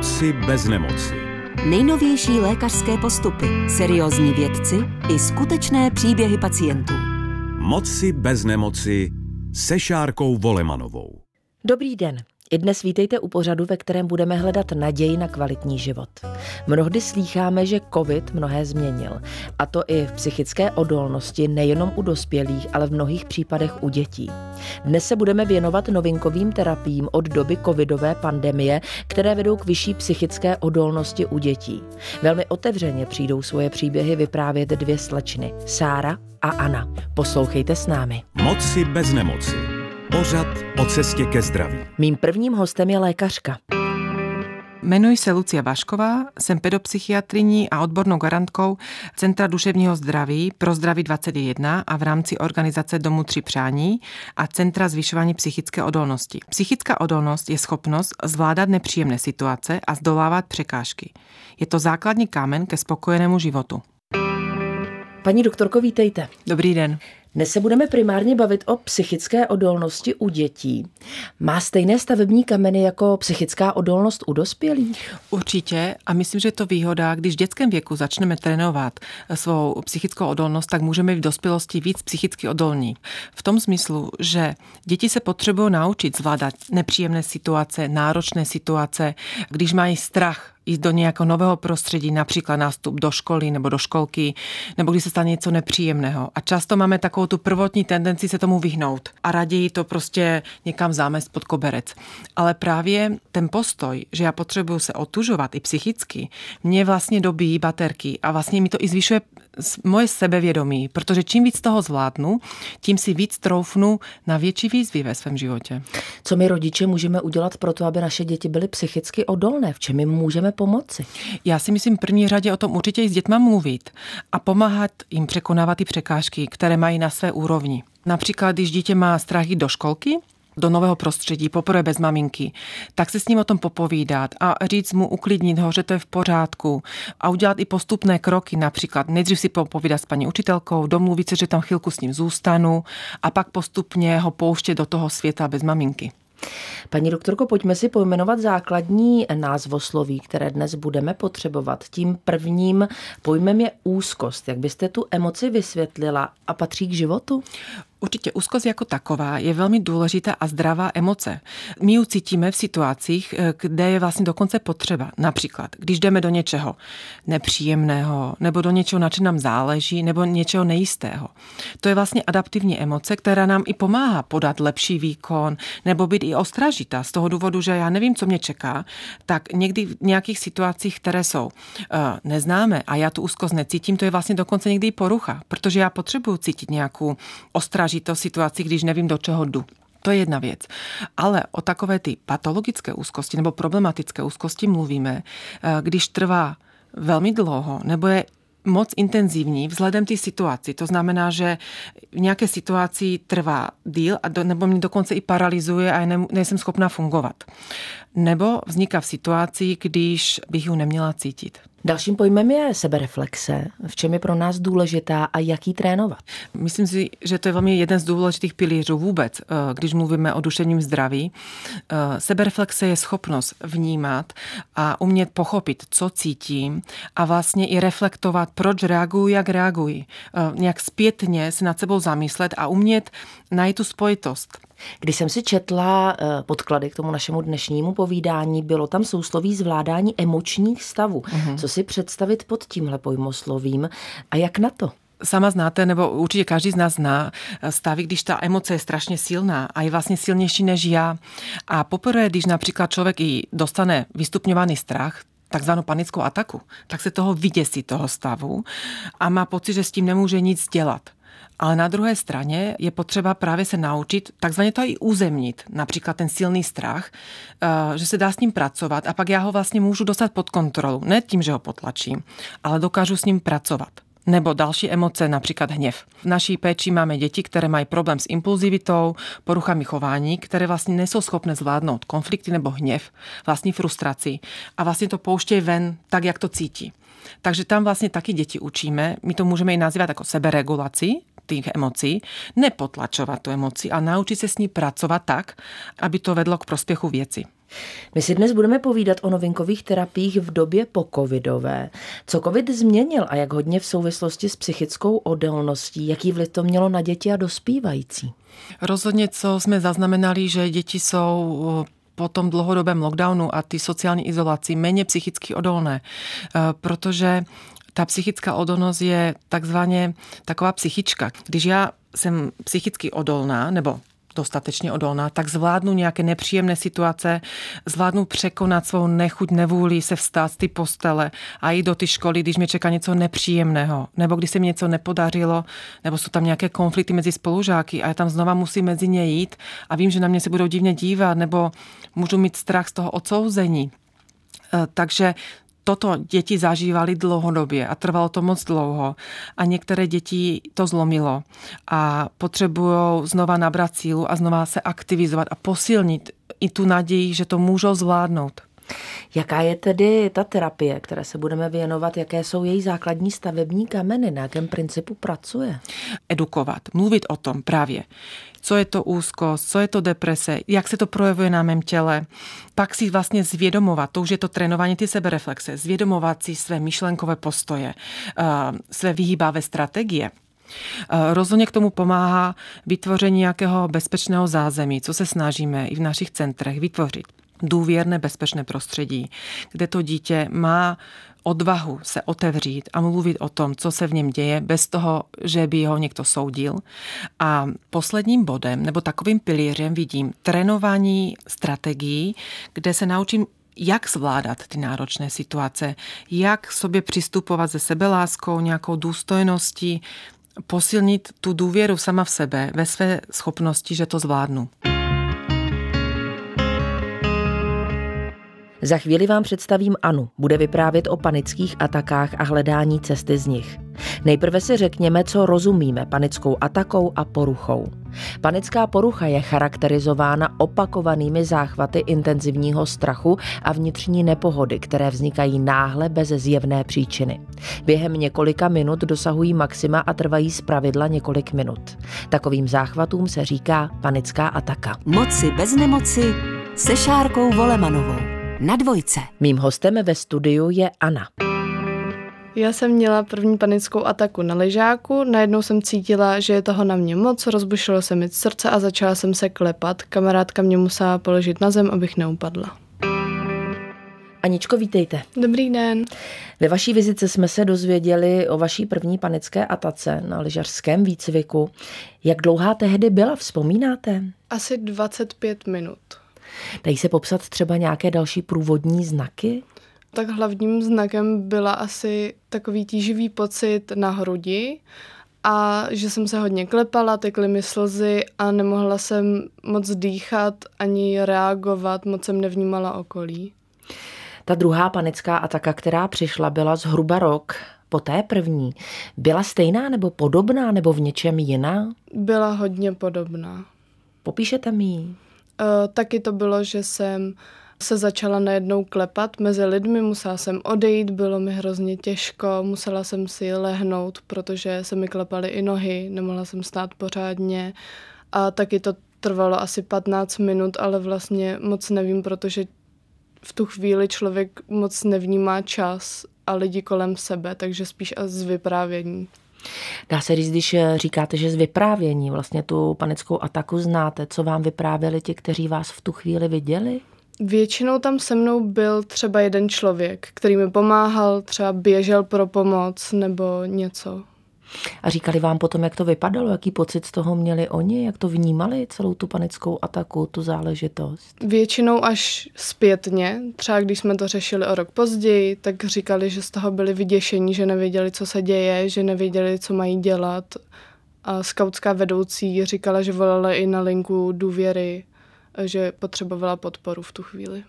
Moci bez nemoci. Nejnovější lékařské postupy, seriózní vědci i skutečné příběhy pacientů. Moci bez nemoci se Šárkou Volemanovou. Dobrý den. I dnes vítejte u pořadu, ve kterém budeme hledat naději na kvalitní život. Mnohdy slýcháme, že COVID mnohé změnil. A to i v psychické odolnosti nejenom u dospělých, ale v mnohých případech u dětí. Dnes se budeme věnovat novinkovým terapiím od doby covidové pandemie, které vedou k vyšší psychické odolnosti u dětí. Velmi otevřeně přijdou svoje příběhy vyprávět dvě slečny, Sára a Anna. Poslouchejte s námi. Moci bez nemoci. Pořad o cestě ke zdraví. Mým prvním hostem je lékařka. Jmenuji se Lucia Vašková, jsem pedopsychiatriní a odbornou garantkou Centra duševního zdraví pro zdraví 21 a v rámci organizace Domu 3 přání a Centra zvyšování psychické odolnosti. Psychická odolnost je schopnost zvládat nepříjemné situace a zdolávat překážky. Je to základní kámen ke spokojenému životu. Paní doktorko, vítejte. Dobrý den. Dnes se budeme primárně bavit o psychické odolnosti u dětí. Má stejné stavební kameny jako psychická odolnost u dospělých? Určitě a myslím, že je to výhoda, když v dětském věku začneme trénovat svou psychickou odolnost, tak můžeme v dospělosti víc psychicky odolní. V tom smyslu, že děti se potřebují naučit zvládat nepříjemné situace, náročné situace, když mají strach jít do nějakého nového prostředí, například nástup do školy nebo do školky, nebo když se stane něco nepříjemného. A často máme takovou tu prvotní tendenci se tomu vyhnout a raději to prostě někam zámest pod koberec. Ale právě ten postoj, že já potřebuju se otužovat i psychicky, mě vlastně dobíjí baterky a vlastně mi to i zvyšuje moje sebevědomí, protože čím víc toho zvládnu, tím si víc troufnu na větší výzvy ve svém životě. Co my rodiče můžeme udělat pro to, aby naše děti byly psychicky odolné? V čem jim můžeme pomoci? Já si myslím v první řadě o tom určitě i s dětma mluvit a pomáhat jim překonávat ty překážky, které mají na své úrovni. Například, když dítě má strach jít do školky, do nového prostředí, poprvé bez maminky, tak se s ním o tom popovídat a říct mu, uklidnit ho, že to je v pořádku a udělat i postupné kroky, například nejdřív si popovídat s paní učitelkou, domluvit se, že tam chvilku s ním zůstanu a pak postupně ho pouštět do toho světa bez maminky. Paní doktorko, pojďme si pojmenovat základní názvosloví, které dnes budeme potřebovat. Tím prvním pojmem je úzkost. Jak byste tu emoci vysvětlila a patří k životu? Určitě úzkost jako taková je velmi důležitá a zdravá emoce. My ji cítíme v situacích, eh, kde je vlastně dokonce potřeba. Například, když jdeme do něčeho nepříjemného, nebo do něčeho, na čem nám záleží, nebo něčeho nejistého. To je vlastně adaptivní emoce, která nám i pomáhá podat lepší výkon, nebo být i ostražitá z toho důvodu, že já nevím, co mě čeká, tak někdy v nějakých situacích, které jsou uh, neznámé a já tu úzkost necítím, to je vlastně dokonce někdy i porucha, protože já potřebuji cítit nějakou ostražitost to situaci, když nevím, do čeho jdu. To je jedna věc. Ale o takové ty patologické úzkosti nebo problematické úzkosti mluvíme, eh, když trvá velmi dlouho nebo je moc intenzivní vzhledem té situaci. To znamená, že v nějaké situaci trvá díl a do, nebo mě dokonce i paralyzuje a ne, nejsem schopná fungovat. Nebo vzniká v situaci, když bych ji neměla cítit. Dalším pojmem je sebereflexe. V čem je pro nás důležitá a jaký trénovat? Myslím si, že to je velmi jeden z důležitých pilířů vůbec, eh, když mluvíme o duševním zdraví. Eh, sebereflexe je schopnost vnímat a umět pochopit, co cítím a vlastně i reflektovat, proč reaguji, jak reaguji. Eh, nějak zpětně se nad sebou zamyslet a umět najít tu spojitost když jsem si četla eh, podklady k tomu našemu dnešnímu povídání, bylo tam sousloví zvládání emočních stavů. Uh-huh. Co si představit pod tímhle pojmoslovím a jak na to? sama znáte, nebo určitě každý z nás zná eh, stavy, když ta emoce je strašně silná a je vlastně silnější než já. A poprvé, když například člověk i dostane vystupňovaný strach, takzvanou panickou ataku, tak se toho vyděsí toho stavu a má pocit, že s tím nemůže nic dělat. Ale na druhé straně je potřeba právě se naučit takzvaně to i uzemnit, například ten silný strach, eh, že se dá s ním pracovat a pak já ho vlastně můžu dostat pod kontrolu. Ne tím, že ho potlačím, ale dokážu s ním pracovat. Nebo další emoce, například hněv. V naší péči máme děti, které mají problém s impulzivitou, poruchami chování, které vlastně nejsou schopné zvládnout konflikty nebo hněv, vlastní frustraci a vlastně to pouštějí ven tak, jak to cítí. Takže tam vlastně taky děti učíme, my to můžeme i nazývat jako seberegulaci, těch emocí, nepotlačovat tu emoci a naučit se s ní pracovat tak, aby to vedlo k prospěchu věci. My si dnes budeme povídat o novinkových terapiích v době po covidové. Co covid změnil a jak hodně v souvislosti s psychickou odolností, jaký vliv to mělo na děti a dospívající? Rozhodně, co jsme zaznamenali, že děti jsou eh, po tom dlouhodobém lockdownu a ty sociální izolaci méně psychicky odolné, eh, protože ta psychická odolnost je takzvaně taková psychička. Když já jsem psychicky odolná, nebo dostatečně odolná, tak zvládnu nějaké nepříjemné situace, zvládnu překonat svou nechuť, nevůli se vstát z ty postele a jít do ty školy, když mě čeká něco nepříjemného, nebo když se mi něco nepodařilo, nebo jsou tam nějaké konflikty mezi spolužáky a já tam znova musím mezi ně jít a vím, že na mě se budou divně dívat, nebo můžu mít strach z toho odsouzení. E, takže toto děti zažívali dlouhodobě a trvalo to moc dlouho a některé děti to zlomilo a potřebují znova nabrat sílu a znova se aktivizovat a posilnit i tu naději, že to můžou zvládnout. Jaká je tedy ta terapie, které se budeme věnovat, jaké jsou její základní stavební kameny, na jakém principu pracuje? Edukovat, mluvit o tom právě co je to úzkost, co je to deprese, jak se to projevuje na mém těle. Pak si vlastně zvědomovat, to už je to trénování ty sebereflexe, zvědomovat si své myšlenkové postoje, eh, své vyhýbavé strategie. Eh, rozhodně k tomu pomáhá vytvoření nějakého bezpečného zázemí, co se snažíme i v našich centrech vytvořit důvěrné, bezpečné prostředí, kde to dítě má odvahu se otevřít a mluvit o tom, co se v něm děje, bez toho, že by ho někdo soudil. A posledním bodem, nebo takovým pilířem vidím trénování strategií, kde se naučím jak zvládat ty náročné situace, jak sobě přistupovat se sebeláskou, nějakou důstojností, posilnit tu důvěru sama v sebe, ve své schopnosti, že to zvládnu. Za chvíli vám představím Anu. Bude vyprávět o panických atakách a hledání cesty z nich. Nejprve si řekněme, co rozumíme panickou atakou a poruchou. Panická porucha je charakterizována opakovanými záchvaty intenzivního strachu a vnitřní nepohody, které vznikají náhle bez zjevné příčiny. Během několika minut dosahují maxima a trvají zpravidla několik minut. Takovým záchvatům se říká panická ataka. Moci bez nemoci se Šárkou Volemanovou na dvojce. Mým hostem ve studiu je Anna. Já jsem měla první panickou ataku na ležáku, najednou jsem cítila, že je toho na mě moc, rozbušilo se mi srdce a začala jsem se klepat. Kamarádka mě musela položit na zem, abych neupadla. Aničko, vítejte. Dobrý den. Ve vaší vizice jsme se dozvěděli o vaší první panické atace na lyžařském výcviku. Jak dlouhá tehdy byla, vzpomínáte? Asi 25 minut. Dají se popsat třeba nějaké další průvodní znaky? Tak hlavním znakem byla asi takový tíživý pocit na hrudi a že jsem se hodně klepala, tekly mi slzy a nemohla jsem moc dýchat ani reagovat, moc jsem nevnímala okolí. Ta druhá panická ataka, která přišla, byla zhruba rok po té první. Byla stejná nebo podobná nebo v něčem jiná? Byla hodně podobná. Popíšete mi Eh, taky to bylo, že jsem se začala najednou klepat mezi lidmi, musela jsem odejít, bylo mi hrozně těžko, musela jsem si lehnout, protože se mi klepaly i nohy, nemohla jsem stát pořádně a taky to trvalo asi 15 minut, ale vlastně moc nevím, protože v tu chvíli člověk moc nevnímá čas a lidi kolem sebe, takže spíš z vyprávění. Dá se říct, když eh, říkáte, že z vyprávění vlastně tu panickou ataku znáte, co vám vyprávěli ti, kteří vás v tu chvíli viděli? Většinou tam se mnou byl třeba jeden člověk, který mi pomáhal, třeba běžel pro pomoc nebo něco. A říkali vám potom, jak to vypadalo, jaký pocit z toho měli oni, jak to vnímali, celou tu panickou ataku, tu záležitost? Většinou až zpětně, třeba když jsme to řešili o rok později, tak říkali, že z toho byli vyděšení, že nevěděli, co se děje, že nevěděli, co mají dělat. A skautská vedoucí říkala, že volala i na linku důvěry, že potřebovala podporu v tu chvíli.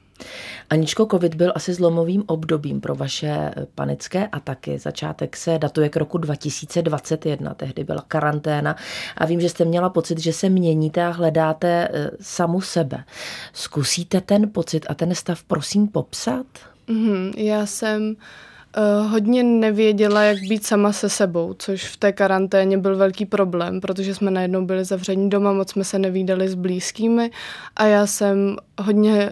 Aničko, covid byl asi zlomovým obdobím pro vaše eh, panické ataky. Začátek se datuje k roku 2021, tehdy byla karanténa a vím, že jste měla pocit, že se měníte a hledáte eh, samu sebe. Zkusíte ten pocit a ten stav prosím popsat? Mm-hmm, já jsem Uh, hodně nevěděla, jak být sama se sebou, což v té karanténě byl velký problém, protože jsme najednou byli zavření doma, moc jsme se nevídali s blízkými a já jsem hodně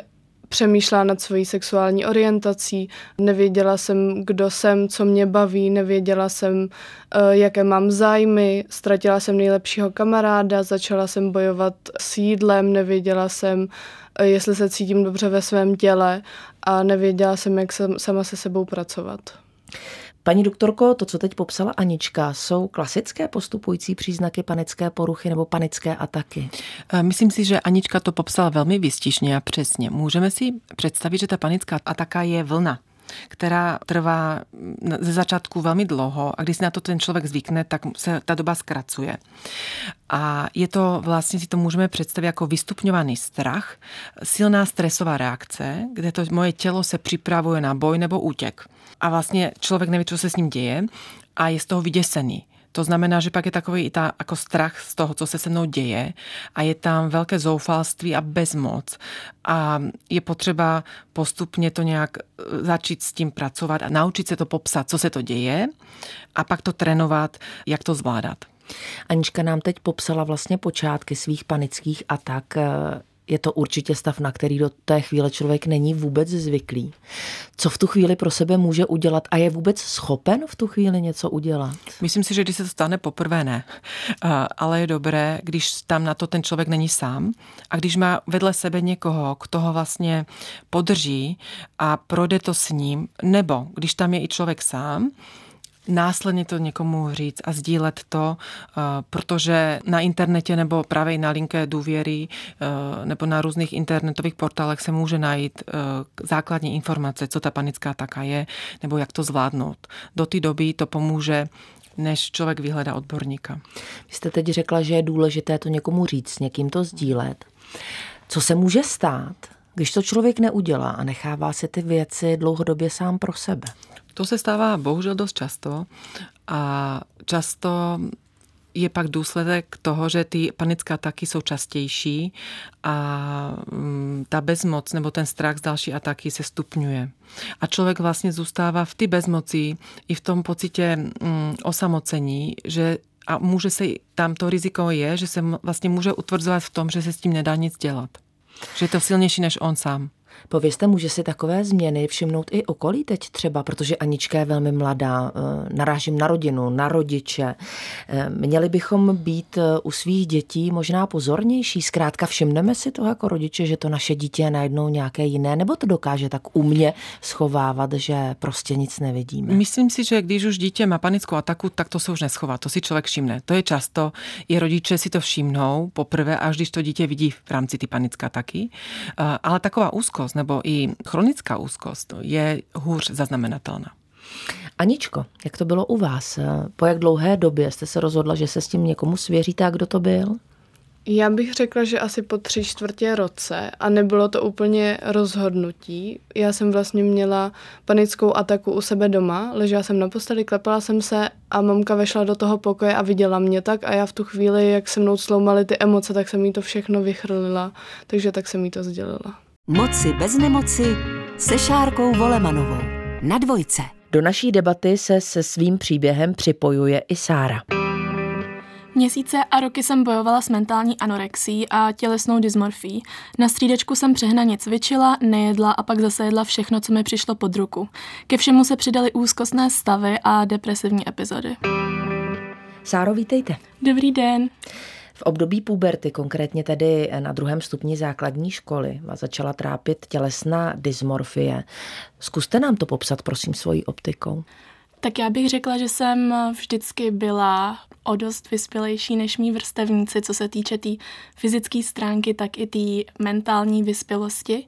přemýšlela nad svojí sexuální orientací, nevěděla jsem, kdo jsem, co mě baví, nevěděla jsem, eh, jaké mám zájmy, ztratila jsem nejlepšího kamaráda, začala jsem bojovat s jídlem, nevěděla jsem, eh, jestli se cítím dobře ve svém těle a nevěděla jsem, jak sama se sebou pracovat. Paní doktorko, to, co teď popsala Anička, jsou klasické postupující příznaky panické poruchy nebo panické ataky? E, myslím si, že Anička to popsala velmi vystižně a přesně. Můžeme si představit, že ta panická ataka je vlna která trvá ze začátku velmi dlouho a když si na to ten člověk zvykne, tak se ta doba zkracuje. A je to vlastně, si to můžeme představit jako vystupňovaný strach, silná stresová reakce, kde to moje tělo se připravuje na boj nebo útěk. A vlastně člověk neví, co se s ním děje a je z toho vyděsený. To znamená, že pak je takový i ta, jako strach z toho, co se se mnou děje a je tam velké zoufalství a bezmoc a je potřeba postupně to nějak e, začít s tím pracovat a naučit se to popsat, co se to děje a pak to trénovat, jak to zvládat. Anička nám teď popsala vlastně počátky svých panických atak je to určitě stav, na který do té chvíle člověk není vůbec zvyklý. Co v tu chvíli pro sebe může udělat a je vůbec schopen v tu chvíli něco udělat? Myslím si, že když se to stane poprvé ne, ale je dobré, když tam na to ten člověk není sám a když má vedle sebe někoho, kdo ho vlastně podrží a projde to s ním, nebo když tam je i člověk sám, následně to někomu říct a sdílet to, eh, protože na internetě nebo právě na linke důvěry eh, nebo na různých internetových portálech se může najít eh, základní informace, co ta panická ataka je, nebo jak to zvládnout. Do té doby to pomůže než člověk vyhledá odborníka. Vy jste teď řekla, že je důležité to někomu říct, s někým to sdílet. Co se může stát, když to člověk neudělá a nechává si ty věci dlouhodobě sám pro sebe? To se stává bohužel dost často a často je pak důsledek toho, že ty panické ataky jsou častější a mm, ta bezmoc nebo ten strach z další ataky se stupňuje. A člověk vlastně zůstává v ty bezmoci i v tom pocitě mm, osamocení, že a může se, tam to riziko je, že se vlastně může utvrzovat v tom, že se s tím nedá nic dělat. Že je to silnější než on sám. Povězte, může si takové změny všimnout i okolí teď třeba, protože Anička je velmi mladá, eh, narážím na rodinu, na rodiče. Eh, měli bychom být eh, u svých dětí možná pozornější, zkrátka všimneme si toho jako rodiče, že to naše dítě je najednou nějaké jiné, nebo to dokáže tak umě schovávat, že prostě nic nevidíme? Myslím si, že když už dítě má panickou ataku, tak to se už neschová, to si člověk všimne. To je často, i rodiče si to všimnou poprvé, až když to dítě vidí v rámci ty panické ataky. Ale taková úzkost úzkost nebo i chronická úzkost je hůř zaznamenatelná. Aničko, jak to bylo u vás? Po jak dlouhé době jste se rozhodla, že se s tím někomu svěříte a kdo to byl? Já bych řekla, že asi po tři čtvrtě roce a nebylo to úplně rozhodnutí. Já jsem vlastně měla panickou ataku u sebe doma, ležela jsem na posteli, klepala jsem se a mamka vešla do toho pokoje a viděla mě tak a já v tu chvíli, jak se mnou sloumaly ty emoce, tak jsem jí to všechno vychrlila, takže tak jsem jí to sdělila. Moci bez nemoci se Šárkou Volemanovou. Na dvojce. Do naší debaty se se svým příběhem připojuje i Sára. Měsíce a roky jsem bojovala s mentální anorexí a tělesnou dysmorfií. Na střídečku jsem přehnaně cvičila, nejedla a pak zase jedla všechno, co mi přišlo pod ruku. Ke všemu se přidaly úzkostné stavy a depresivní epizody. Sáro, vítejte. Dobrý den. V období puberty, konkrétně tedy na druhém stupni základní školy, vás začala trápit tělesná dysmorfie. Zkuste nám to popsat, prosím, svojí optikou. Tak já bych řekla, že jsem vždycky byla o dost vyspělejší než mý vrstevníci, co se týče té tý fyzické stránky, tak i té mentální vyspělosti.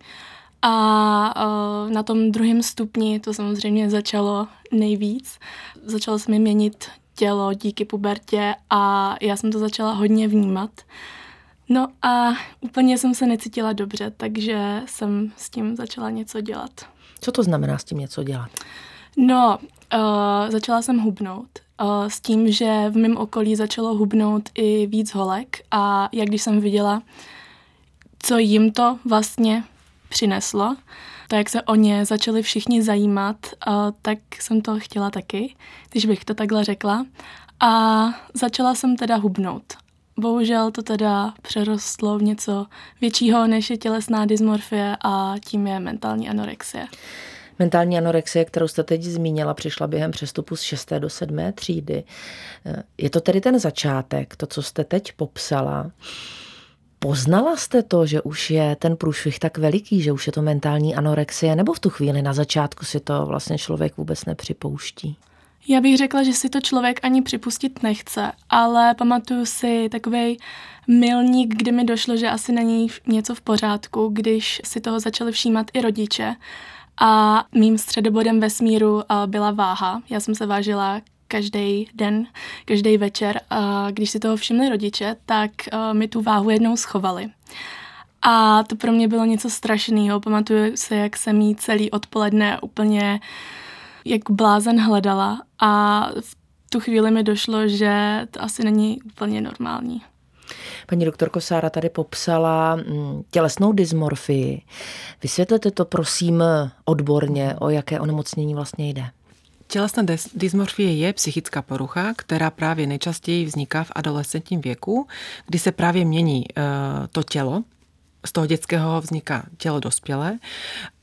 A uh, na tom druhém stupni to samozřejmě začalo nejvíc. Začalo se mi měnit tělo díky pubertě a já jsem to začala hodně vnímat. No a úplně jsem se necítila dobře, takže jsem s tím začala něco dělat. Co to znamená s tím něco dělat? No, uh, začala jsem hubnout. Uh, s tím, že v mém okolí začalo hubnout i víc holek a jak když jsem viděla, co jim to vlastně přineslo, to, jak se o ně začali všichni zajímat, tak jsem to chtěla taky, když bych to takhle řekla. A začala jsem teda hubnout. bohužel to teda přerostlo v něco většího, než je tělesná dysmorfie a tím je mentální anorexie. Mentální anorexie, kterou jste teď zmínila, přišla během přestupu z 6. do 7. třídy. Je to tedy ten začátek, to, co jste teď popsala. Poznala jste to, že už je ten průšvih tak veliký, že už je to mentální anorexie, nebo v tu chvíli na začátku si to vlastně člověk vůbec nepřipouští? Já bych řekla, že si to člověk ani připustit nechce, ale pamatuju si takový milník, kdy mi došlo, že asi není něco v pořádku, když si toho začali všímat i rodiče. A mým středobodem vesmíru byla váha. Já jsem se vážila každý den, každý večer. A když si toho všimli rodiče, tak mi tu váhu jednou schovali. A to pro mě bylo něco strašného. Pamatuju se, jak jsem jí celý odpoledne úplně jak blázen hledala a v tu chvíli mi došlo, že to asi není úplně normální. Paní doktorko Sára tady popsala mm, tělesnou dysmorfii. Vysvětlete to prosím odborně, o jaké onemocnění vlastně jde. Tělesná dysmorfie je psychická porucha, která právě nejčastěji vzniká v adolescentním věku, kdy se právě mění e, to tělo, z toho dětského vzniká tělo dospělé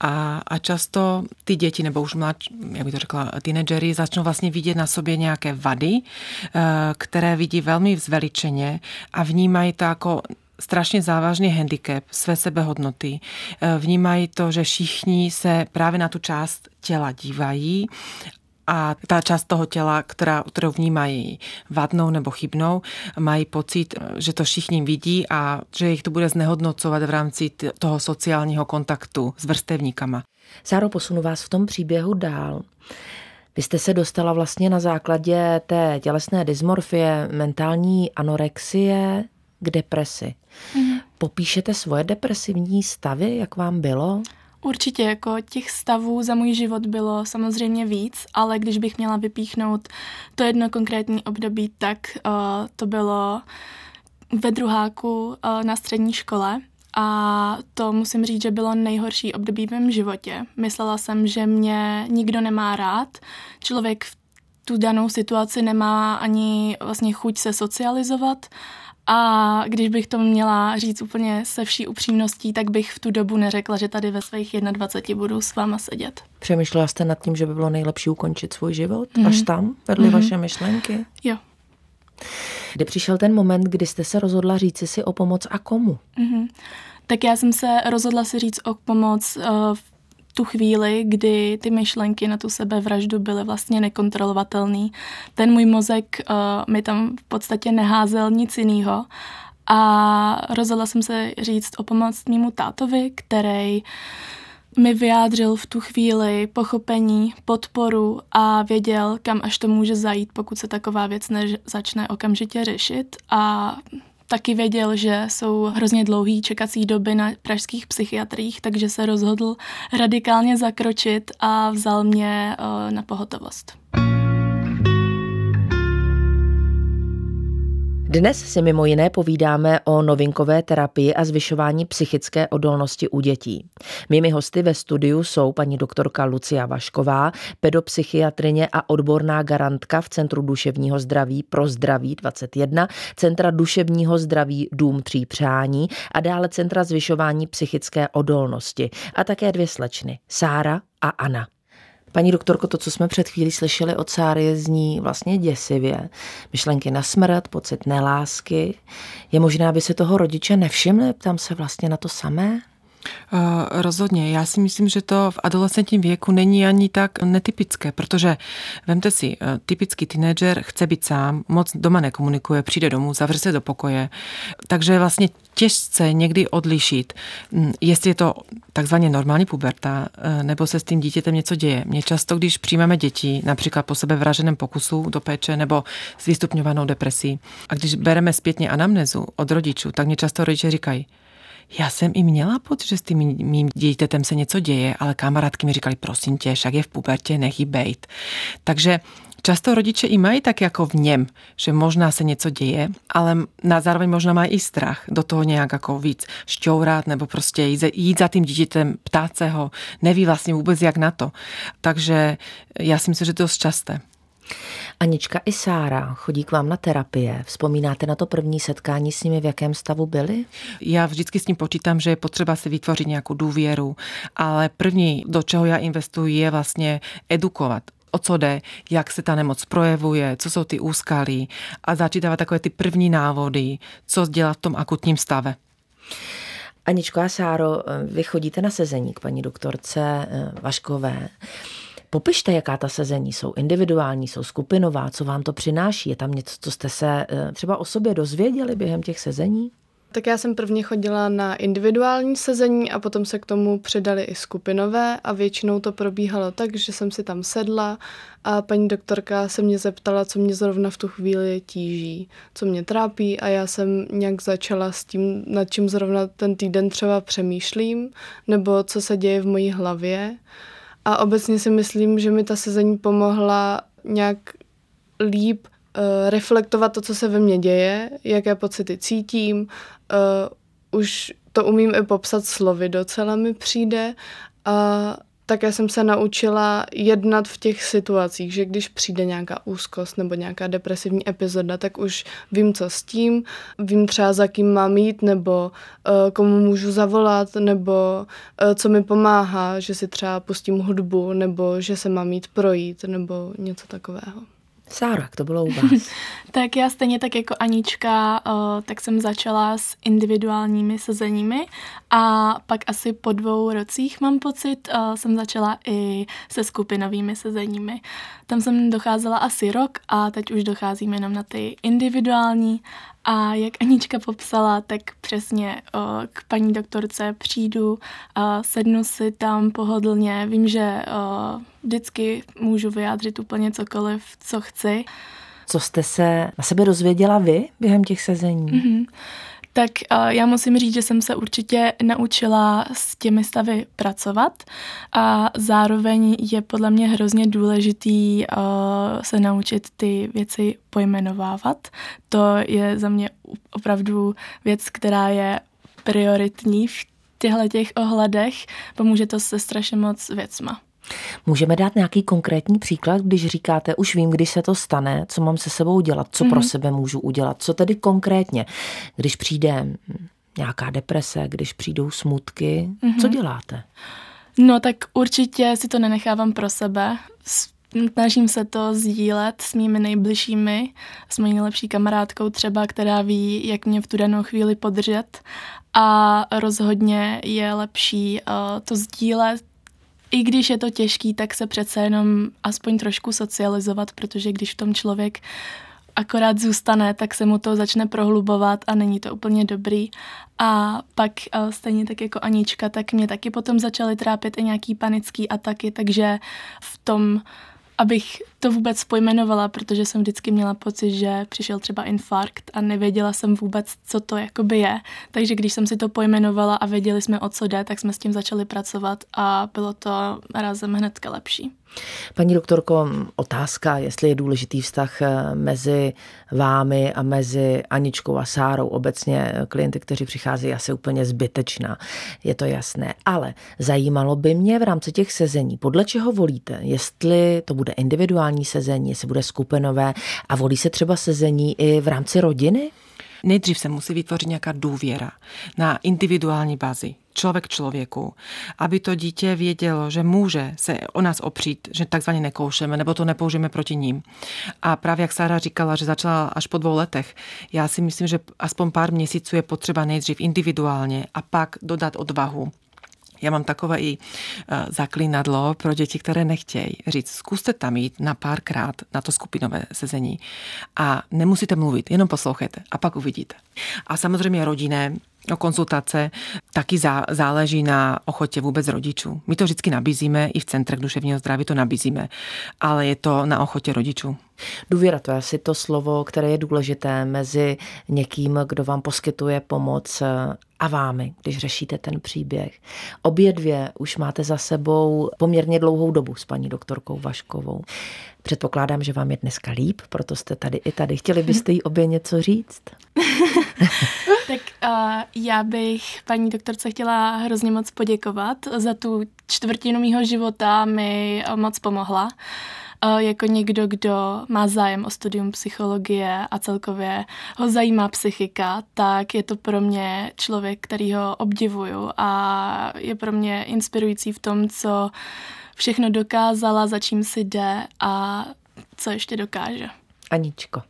a, a často ty děti nebo už mladší, jak by to řekla, teenagery začnou vlastně vidět na sobě nějaké vady, eh, které vidí velmi zveličeně a vnímají to jako strašně závažný handicap své sebehodnoty. Eh, vnímají to, že všichni se právě na tu část těla dívají a ta část toho těla, která, kterou vnímají vadnou nebo chybnou, mají pocit, že to všichni vidí a že jich to bude znehodnocovat v rámci toho sociálního kontaktu s vrstevníkama. Sáro, posunu vás v tom příběhu dál. Vy jste se dostala vlastně na základě té tělesné dysmorfie, mentální anorexie k depresi. Mm. Popíšete svoje depresivní stavy, jak vám bylo? Určitě, jako těch stavů za můj život bylo samozřejmě víc, ale když bych měla vypíchnout to jedno konkrétní období, tak uh, to bylo ve druháku uh, na střední škole. A to musím říct, že bylo nejhorší období v mém životě. Myslela jsem, že mě nikdo nemá rád. Člověk v tu danou situaci nemá ani vlastně chuť se socializovat a když bych to měla říct úplně se vší upřímností, tak bych v tu dobu neřekla, že tady ve svých 21 budu s váma sedět. Přemýšlela jste nad tím, že by bylo nejlepší ukončit svůj život? Mm-hmm. Až tam vedly mm-hmm. vaše myšlenky? Jo. Kdy přišel ten moment, kdy jste se rozhodla říct si o pomoc a komu? Mm-hmm. Tak já jsem se rozhodla si říct o pomoc uh, v tu chvíli, kdy ty myšlenky na tu sebevraždu byly vlastně nekontrolovatelné. Ten můj mozek uh, mi tam v podstatě neházel nic jiného a rozhodla jsem se říct o pomoc mýmu tátovi, který mi vyjádřil v tu chvíli pochopení, podporu a věděl, kam až to může zajít, pokud se taková věc nezačne okamžitě řešit. A taky věděl, že jsou hrozně dlouhý čekací doby na pražských psychiatrích, takže se rozhodl radikálně zakročit a vzal mě eh, na pohotovost. Dnes si mimo jiné povídáme o novinkové terapii a zvyšování psychické odolnosti u dětí. Mými hosty ve studiu jsou paní doktorka Lucia Vašková, pedopsychiatrině a odborná garantka v Centru duševního zdraví pro zdraví 21, Centra duševního zdraví Dům tří přání a dále Centra zvyšování psychické odolnosti a také dvě slečny, Sára a Anna. Paní doktorko, to, co jsme před chvílí slyšeli od Sáry, zní vlastně děsivě. Myšlenky na smrt, pocit nelásky. Je možné, aby se toho rodiče nevšimli? Ptám se vlastně na to samé? Uh, rozhodně. Já si myslím, že to v adolescentním věku není ani tak netypické, protože vemte si, uh, typický teenager chce být sám, moc doma nekomunikuje, přijde domů, zavře se do pokoje, takže vlastně těžce někdy odlišit, hm, jestli je to takzvaně normální puberta, uh, nebo se s tím dítětem něco děje. Mě často, když přijímáme děti, například po sebe vraženém pokusu do péče nebo s vystupňovanou depresí, a když bereme zpětně anamnezu od rodičů, tak mě často rodiče říkají, já jsem i měla pocit, že s tím mým dítětem se něco děje, ale kamarádky mi říkali, prosím tě, však je v pubertě, nechy bejt. Takže Často rodiče i mají tak jako v něm, že možná se něco děje, ale na zároveň možná mají i strach do toho nějak jako víc šťourat nebo prostě jít, jít za tím dítětem, ptát se ho, neví vlastně vůbec jak na to. Takže já si myslím, že to je dost časté. Anička i Sára chodí k vám na terapie. Vzpomínáte na to první setkání s nimi, v jakém stavu byli? Já vždycky s ním počítám, že je potřeba si vytvořit nějakou důvěru, ale první, do čeho já investuji, je vlastně edukovat o co jde, jak se ta nemoc projevuje, co jsou ty úskalí a začít dávat takové ty první návody, co dělat v tom akutním stave. Aničko a Sáro, vy chodíte na sezení k paní doktorce eh, Vaškové. Popište, jaká ta sezení jsou. Individuální, jsou skupinová, co vám to přináší? Je tam něco, co jste se eh, třeba o sobě dozvěděli během těch sezení? Tak já jsem prvně chodila na individuální sezení a potom se k tomu přidali i skupinové a většinou to probíhalo tak, že jsem si tam sedla a paní doktorka se mě zeptala, co mě zrovna v tu chvíli tíží, co mě trápí a já jsem nějak začala s tím, nad čím zrovna ten týden třeba přemýšlím nebo co se děje v mojí hlavě. A obecně si myslím, že mi ta sezení pomohla nějak líp uh, reflektovat to, co se ve mně děje, jaké pocity cítím. Uh, už to umím i popsat slovy, docela mi přijde. A také jsem se naučila jednat v těch situacích, že když přijde nějaká úzkost nebo nějaká depresivní epizoda, tak už vím, co s tím, vím třeba, za kým mám jít, nebo uh, komu můžu zavolat, nebo uh, co mi pomáhá, že si třeba pustím hudbu, nebo že se mám jít projít, nebo něco takového. Sára, jak to bylo u vás? tak já stejně tak jako Anička, uh, tak jsem začala s individuálními sezeními a pak asi po dvou rocích, mám pocit, uh, jsem začala i se skupinovými sezeními. Tam jsem docházela asi rok a teď už docházím jenom na ty individuální a jak Anička popsala, tak přesně o, k paní doktorce přijdu, a sednu si tam pohodlně, vím, že o, vždycky můžu vyjádřit úplně cokoliv, co chci. Co jste se na sebe dozvěděla vy během těch sezení? Mm-hmm. Tak já musím říct, že jsem se určitě naučila s těmi stavy pracovat a zároveň je podle mě hrozně důležitý se naučit ty věci pojmenovávat. To je za mě opravdu věc, která je prioritní v těchto těch ohledech. Pomůže to se strašně moc věcma. Můžeme dát nějaký konkrétní příklad, když říkáte, už vím, když se to stane, co mám se sebou dělat, co mm-hmm. pro mhm. sebe můžu udělat, co tedy konkrétně, když přijde nějaká deprese, když přijdou smutky, mm-hmm. co děláte? No tak určitě si to nenechávám pro sebe. Snažím se to sdílet s mými nejbližšími, s mojí nejlepší kamarádkou třeba, která ví, jak mě v tu danou chvíli podržet. A rozhodně je lepší uh, to sdílet i když je to těžký, tak se přece jenom aspoň trošku socializovat, protože když v tom člověk akorát zůstane, tak se mu to začne prohlubovat a není to úplně dobrý. A pak stejně tak jako Anička, tak mě taky potom začaly trápit i nějaký panický ataky, takže v tom abych to vůbec pojmenovala, protože jsem vždycky měla pocit, že přišel třeba infarkt a nevěděla jsem vůbec, co to jakoby je. Takže když jsem si to pojmenovala a věděli jsme, o co jde, tak jsme s tím začali pracovat a bylo to razem hnedka lepší. Paní doktorko, otázka, jestli je důležitý vztah eh, mezi vámi a mezi Aničkou a Sárou, obecně klienty, kteří přichází, asi úplně zbytečná, je to jasné. Ale zajímalo by mě v rámci těch sezení, podle čeho volíte, jestli to bude individuální sezení, jestli bude skupinové a volí se třeba sezení i v rámci rodiny? Nejdřív se musí vytvořit nějaká důvěra na individuální bázi člověk člověku, aby to dítě vědělo, že může se o nás opřít, že takzvaně nekoušeme, nebo to nepoužijeme proti ním. A právě jak Sára říkala, že začala až po dvou letech, já si myslím, že aspoň pár měsíců je potřeba nejdřív individuálně a pak dodat odvahu já mám takové i uh, zaklínadlo pro děti, které nechtějí říct, zkuste tam jít na párkrát na to skupinové sezení a nemusíte mluvit, jenom poslouchejte a pak uvidíte. A samozřejmě rodinné o konzultace taky zá, záleží na ochotě vůbec rodičů. My to vždycky nabízíme, i v centrech duševního zdraví to nabízíme, ale je to na ochotě rodičů. Důvěra to je asi to slovo, které je důležité mezi někým, kdo vám poskytuje pomoc a vámi, když řešíte ten příběh. Obě dvě už máte za sebou poměrně dlouhou dobu s paní doktorkou Vaškovou. Předpokládám, že vám je dneska líp, proto jste tady i tady. Chtěli byste jí obě něco říct? tak uh, já bych paní doktorce chtěla hrozně moc poděkovat za tu čtvrtinu mýho života, mi moc pomohla. Jako někdo, kdo má zájem o studium psychologie a celkově ho zajímá psychika, tak je to pro mě člověk, který ho obdivuju a je pro mě inspirující v tom, co všechno dokázala, za čím si jde a co ještě dokáže. Aničko.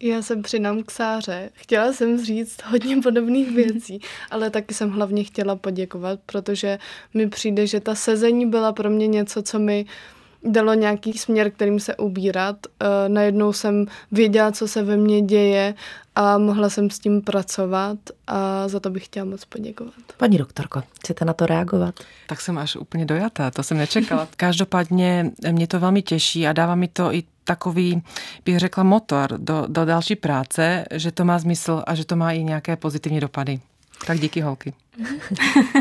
Já jsem přinám k Sáře. Chtěla jsem říct hodně podobných věcí, ale taky jsem hlavně chtěla poděkovat, protože mi přijde, že ta sezení byla pro mě něco, co mi dalo nějaký směr, kterým se ubírat. Eh, najednou jsem věděla, co se ve mně děje a mohla jsem s tím pracovat a za to bych chtěla moc poděkovat. Paní doktorko, chcete na to reagovat? Tak jsem až úplně dojatá, to jsem nečekala. Každopádně mě to velmi těší a dává mi to i takový, bych řekla, motor do, do další práce, že to má smysl a že to má i nějaké pozitivní dopady. Tak díky holky.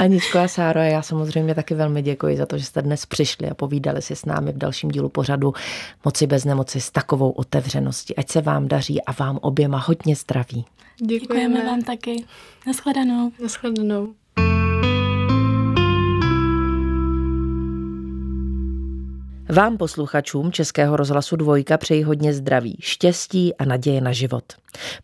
Aničko a Sáro, já samozřejmě taky velmi děkuji za to, že jste dnes přišli a povídali si s námi v dalším dílu pořadu Moci bez nemoci s takovou otevřeností. Ať se vám daří a vám oběma hodně zdraví. Děkujeme, Děkujeme vám taky. Naschledanou. Naschledanou. Vám posluchačům Českého rozhlasu Dvojka přeji hodně zdraví, štěstí a naděje na život.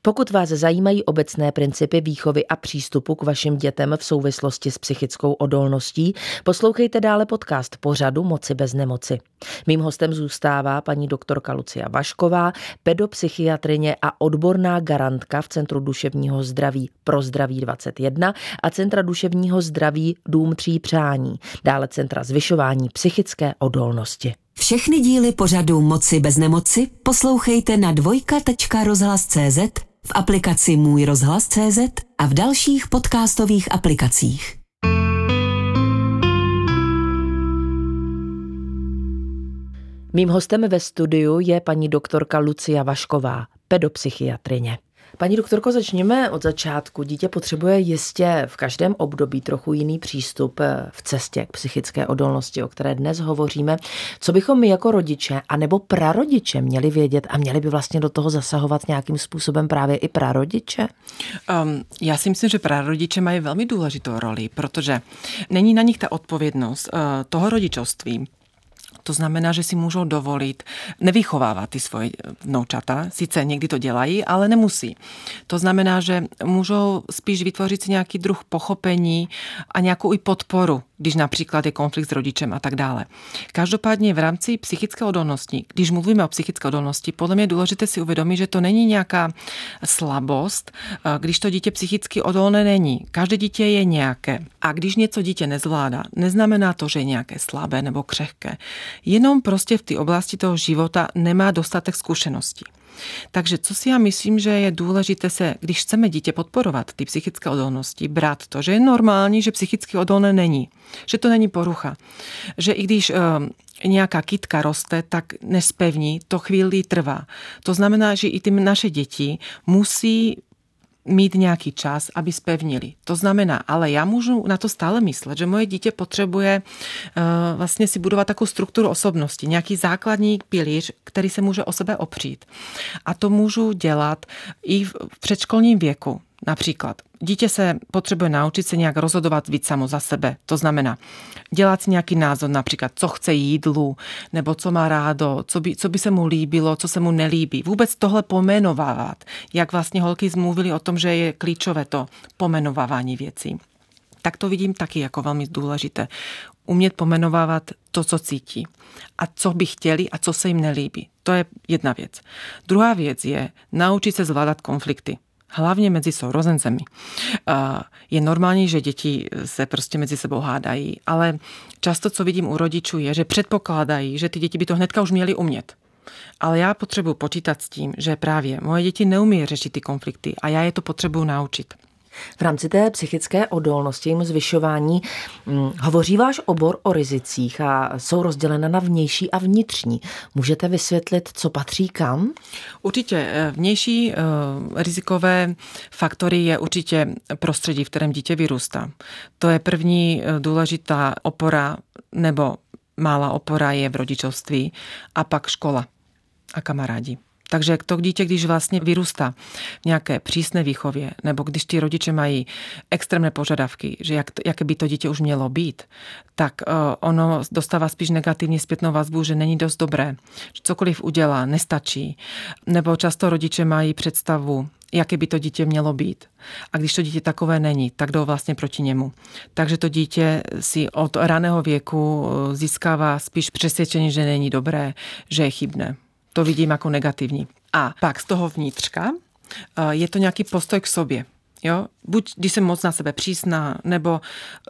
Pokud vás zajímají obecné principy výchovy a přístupu k vašim dětem v souvislosti s psychickou odolností, poslouchejte dále podcast pořadu Moci bez nemoci. Mým hostem zůstává paní doktorka Lucia Vašková, pedopsychiatrině a odborná garantka v Centru duševního zdraví pro zdraví 21 a Centra duševního zdraví Dům tří přání, dále Centra zvyšování psychické odolnosti. Všechny díly pořadu Moci bez nemoci poslouchejte na dvojka.rozhlas.cz, v aplikaci Můj rozhlas.cz a v dalších podcastových aplikacích. Mým hostem ve studiu je paní doktorka Lucia Vašková, pedopsychiatrině. Paní doktorko, začněme od začátku. Dítě potřebuje jistě v každém období trochu jiný přístup eh, v cestě k psychické odolnosti, o které dnes hovoříme. Co bychom my jako rodiče a nebo prarodiče měli vědět a měli by vlastně do toho zasahovat nějakým způsobem právě i prarodiče? Um, já si myslím, že prarodiče mají velmi důležitou roli, protože není na nich ta odpovědnost uh, toho rodičovství to znamená, že si můžou dovolit nevychovávat ty svoje vnoučata. Sice někdy to dělají, ale nemusí. To znamená, že můžou spíš vytvořit si nějaký druh pochopení a nějakou i podporu když například je konflikt s rodičem a tak dále. Každopádně v rámci psychické odolnosti, když mluvíme o psychické odolnosti, podle mě je důležité si uvědomit, že to není nějaká slabost, když to dítě psychicky odolné není. Každé dítě je nějaké. A když něco dítě nezvládá, neznamená to, že je nějaké slabé nebo křehké. Jenom prostě v té oblasti toho života nemá dostatek zkušeností. Takže co si já myslím, že je důležité se, když chceme dítě podporovat, ty psychické odolnosti, brát to, že je normální, že psychicky odolné není. Že to není porucha. Že i když uh, nějaká kytka roste, tak nespevní, to chvíli trvá. To znamená, že i ty naše děti musí mít nějaký čas, aby spevnili. To znamená, ale já můžu na to stále myslet, že moje dítě potřebuje uh, vlastně si budovat takovou strukturu osobnosti, nějaký základní pilíř, který se může o sebe opřít. A to můžu dělat i v předškolním věku. Například dítě se potřebuje naučit se nějak rozhodovat víc samo za sebe. To znamená dělat si nějaký názor, například co chce jídlu, nebo co má rádo, co by, co by se mu líbilo, co se mu nelíbí. Vůbec tohle pomenovávat, jak vlastně holky zmluvili o tom, že je klíčové to pomenovávání věcí. Tak to vidím taky jako velmi důležité. Umět pomenovávat to, co cítí a co by chtěli a co se jim nelíbí. To je jedna věc. Druhá věc je naučit se zvládat konflikty hlavně mezi sourozencemi. Je normální, že děti se prostě mezi sebou hádají, ale často, co vidím u rodičů, je, že předpokládají, že ty děti by to hnedka už měly umět. Ale já potřebuji počítat s tím, že právě moje děti neumí řešit ty konflikty a já je to potřebuji naučit. V rámci té psychické odolnosti, jim zvyšování, hm, hovoří váš obor o rizicích a jsou rozdělena na vnější a vnitřní. Můžete vysvětlit, co patří kam? Určitě. Eh, vnější uh, rizikové faktory je určitě prostředí, v kterém dítě vyrůstá. To je první uh, důležitá opora nebo mála opora je v rodičovství a pak škola a kamarádi. Takže to dítě, když vlastně vyrůstá v nějaké přísné výchově, nebo když ti rodiče mají extrémné požadavky, že jak, jaké by to dítě už mělo být, tak uh, ono dostává spíš negativní zpětnou vazbu, že není dost dobré, že cokoliv udělá, nestačí. Nebo často rodiče mají představu, jaké by to dítě mělo být. A když to dítě takové není, tak jdou vlastně proti němu. Takže to dítě si od raného věku eh, získává spíš přesvědčení, že není dobré, že je chybné. To vidím jako negativní. A pak z toho vnitřka eh, je to nějaký postoj k sobě. Jo? Buď když jsem moc na sebe přísná, nebo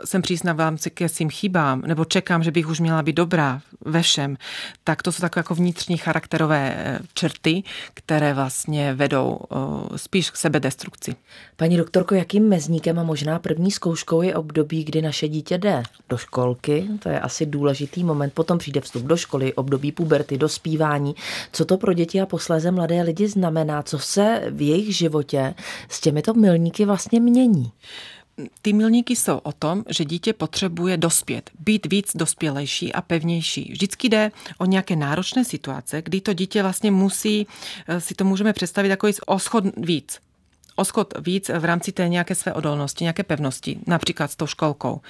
jsem přísná v rámci ke svým chybám, nebo čekám, že bych už měla být dobrá ve všem, tak to jsou takové jako vnitřní charakterové eh, črty, které vlastně vedou eh, spíš k sebedestrukci. Paní doktorko, jakým mezníkem a možná první zkouškou je období, kdy naše dítě jde do školky? To je asi důležitý moment. Potom přijde vstup do školy, období puberty, dospívání. Co to pro děti a posléze mladé lidi znamená? Co se v jejich životě s těmito milníky vlastně mění? Ty milníky jsou o tom, že dítě potřebuje dospět, být víc dospělejší a pevnější. Vždycky jde o nějaké náročné situace, kdy to dítě vlastně musí, eh, si to můžeme představit jako oschod víc oskot víc v rámci té nějaké své odolnosti, nějaké pevnosti, například s tou školkou.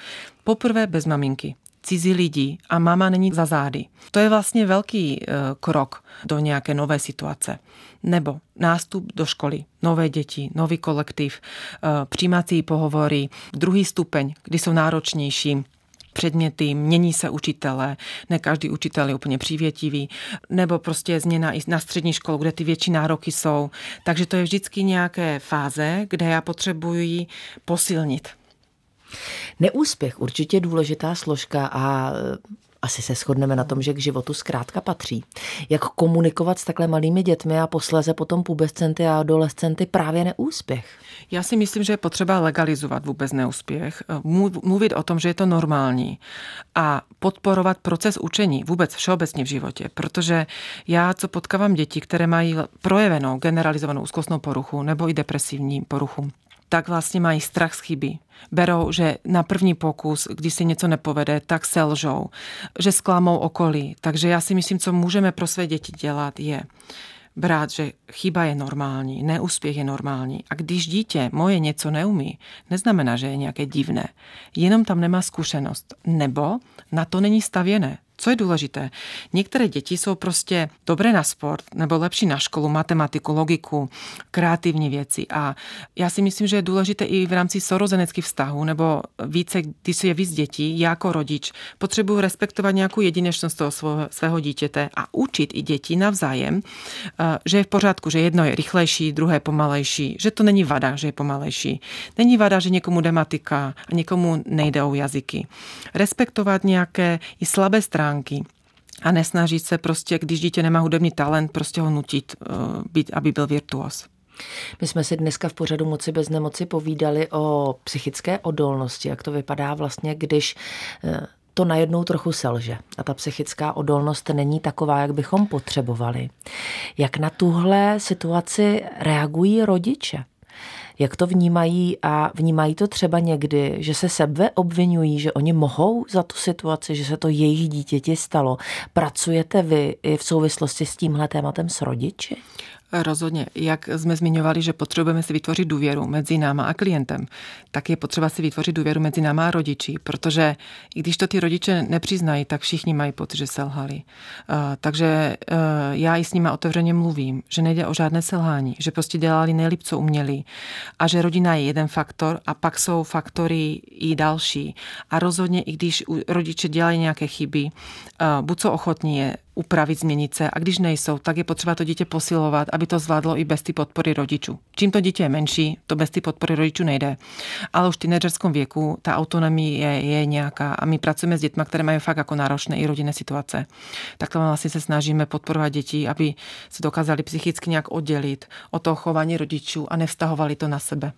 Poprvé bez maminky cizí lidi a mama není za zády. To je vlastně velký eh, krok do nějaké nové situace. Nebo nástup do školy, nové děti, nový kolektiv, eh, přijímací pohovory, druhý stupeň, kdy jsou náročnější, předměty, mění se učitele, ne každý učitel je úplně přívětivý, nebo prostě změna i na střední školu, kde ty větší nároky jsou. Takže to je vždycky nějaké fáze, kde já potřebuji posilnit Neúspěch určitě důležitá složka a asi se shodneme na tom, že k životu zkrátka patří. Jak komunikovat s takhle malými dětmi a posléze potom pubescenty a adolescenty právě neúspěch? Já si myslím, že je potřeba legalizovat vůbec neúspěch, mluvit o tom, že je to normální a podporovat proces učení vůbec všeobecně v životě, protože já, co potkávám děti, které mají projevenou generalizovanou úzkostnou poruchu nebo i depresivní poruchu, tak vlastně mají strach z chyby. Berou, že na první pokus, když se něco nepovede, tak selžou, že sklamou okolí. Takže já si myslím, co můžeme pro své děti dělat, je brát, že chyba je normální, neúspěch je normální. A když dítě moje něco neumí, neznamená, že je nějaké divné. Jenom tam nemá zkušenost. Nebo na to není stavěné. Co je důležité? Některé děti jsou prostě dobré na sport nebo lepší na školu, matematiku, logiku, kreativní věci. A já si myslím, že je důležité i v rámci sorozeneckých vztahů nebo více, když je víc dětí, já jako rodič potřebuji respektovat nějakou jedinečnost toho svého, svého dítěte a učit i děti navzájem, eh, že je v pořádku, že jedno je rychlejší, druhé pomalejší, že to není vada, že je pomalejší. Není vada, že někomu jde matika a někomu nejde o jazyky. Respektovat nějaké i slabé strany stránky a nesnažit se prostě, když dítě nemá hudební talent, prostě ho nutit, eh, být, aby byl virtuos. My jsme si dneska v pořadu Moci bez nemoci povídali o psychické odolnosti, jak to vypadá vlastně, když eh, to najednou trochu selže a ta psychická odolnost není taková, jak bychom potřebovali. Jak na tuhle situaci reagují rodiče? Jak to vnímají a vnímají to třeba někdy, že se sebe obvinují, že oni mohou za tu situaci, že se to jejich dítěti stalo. Pracujete vy i v souvislosti s tímhle tématem s rodiči? Rozhodně. Jak jsme zmiňovali, že potřebujeme si vytvořit důvěru mezi náma a klientem, tak je potřeba si vytvořit důvěru mezi náma a rodiči, protože i když to ty rodiče nepřiznají, tak všichni mají pocit, že selhali. Uh, takže uh, já i s nimi otevřeně mluvím, že nejde o žádné selhání, že prostě dělali nejlíp, co uměli a že rodina je jeden faktor a pak jsou faktory i další. A rozhodně, i když rodiče dělají nějaké chyby, uh, buď jsou ochotní je upravit, změnit se a když nejsou, tak je potřeba to dítě posilovat, aby to zvládlo i bez ty podpory rodičů. Čím to dítě je menší, to bez ty podpory rodičů nejde. Ale už v teenagerskom věku ta autonomie je, je nějaká a my pracujeme s dětmi, které mají fakt jako náročné i rodinné situace. Tak to vlastně se snažíme podporovat děti, aby se dokázali psychicky nějak oddělit od toho chování rodičů a nevztahovali to na sebe.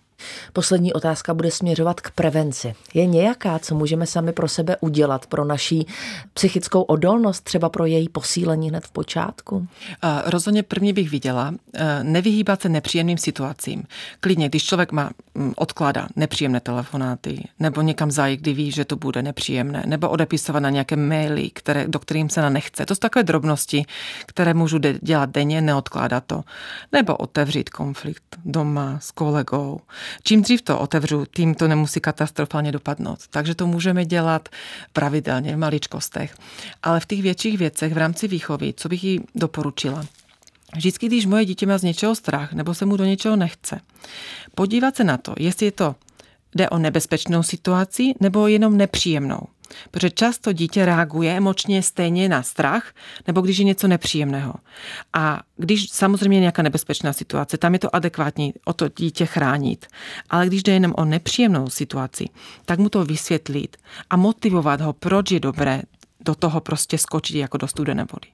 Poslední otázka bude směřovat k prevenci. Je nějaká, co můžeme sami pro sebe udělat, pro naší psychickou odolnost, třeba pro její posílení hned v počátku? Rozhodně první bych viděla, e, nevyhýbat se nepříjemným situacím. Klidně, když člověk má mm, odkládá nepříjemné telefonáty, nebo někam zajít, kdy ví, že to bude nepříjemné, nebo odepisovat na nějaké maily, které, do kterým se na nechce. To jsou takové drobnosti, které můžu dělat denně, neodkládat to. Nebo otevřít konflikt doma s kolegou. Čím dřív to otevřu, tím to nemusí katastrofálně dopadnout. Takže to můžeme dělat pravidelně v maličkostech. Ale v těch větších věcech v rámci výchovy, co bych jí doporučila, Vždycky, když moje dítě má z něčeho strach nebo se mu do něčeho nechce, podívat se na to, jestli je to jde o nebezpečnou situaci nebo jenom nepříjemnou. Protože často dítě reaguje emočně stejně na strach, nebo když je něco nepříjemného. A když samozřejmě je nějaká nebezpečná situace, tam je to adekvátní o to dítě chránit. Ale když jde jenom o nepříjemnou situaci, tak mu to vysvětlit a motivovat ho, proč je dobré do toho prostě skočit jako do studené vody.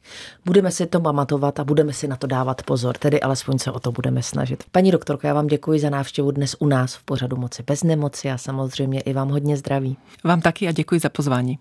Budeme si to pamatovat a budeme si na to dávat pozor, tedy alespoň se o to budeme snažit. Paní doktorka, já vám děkuji za návštěvu dnes u nás v pořadu Moci bez nemoci a samozřejmě i vám hodně zdraví. Vám taky a děkuji za pozvání.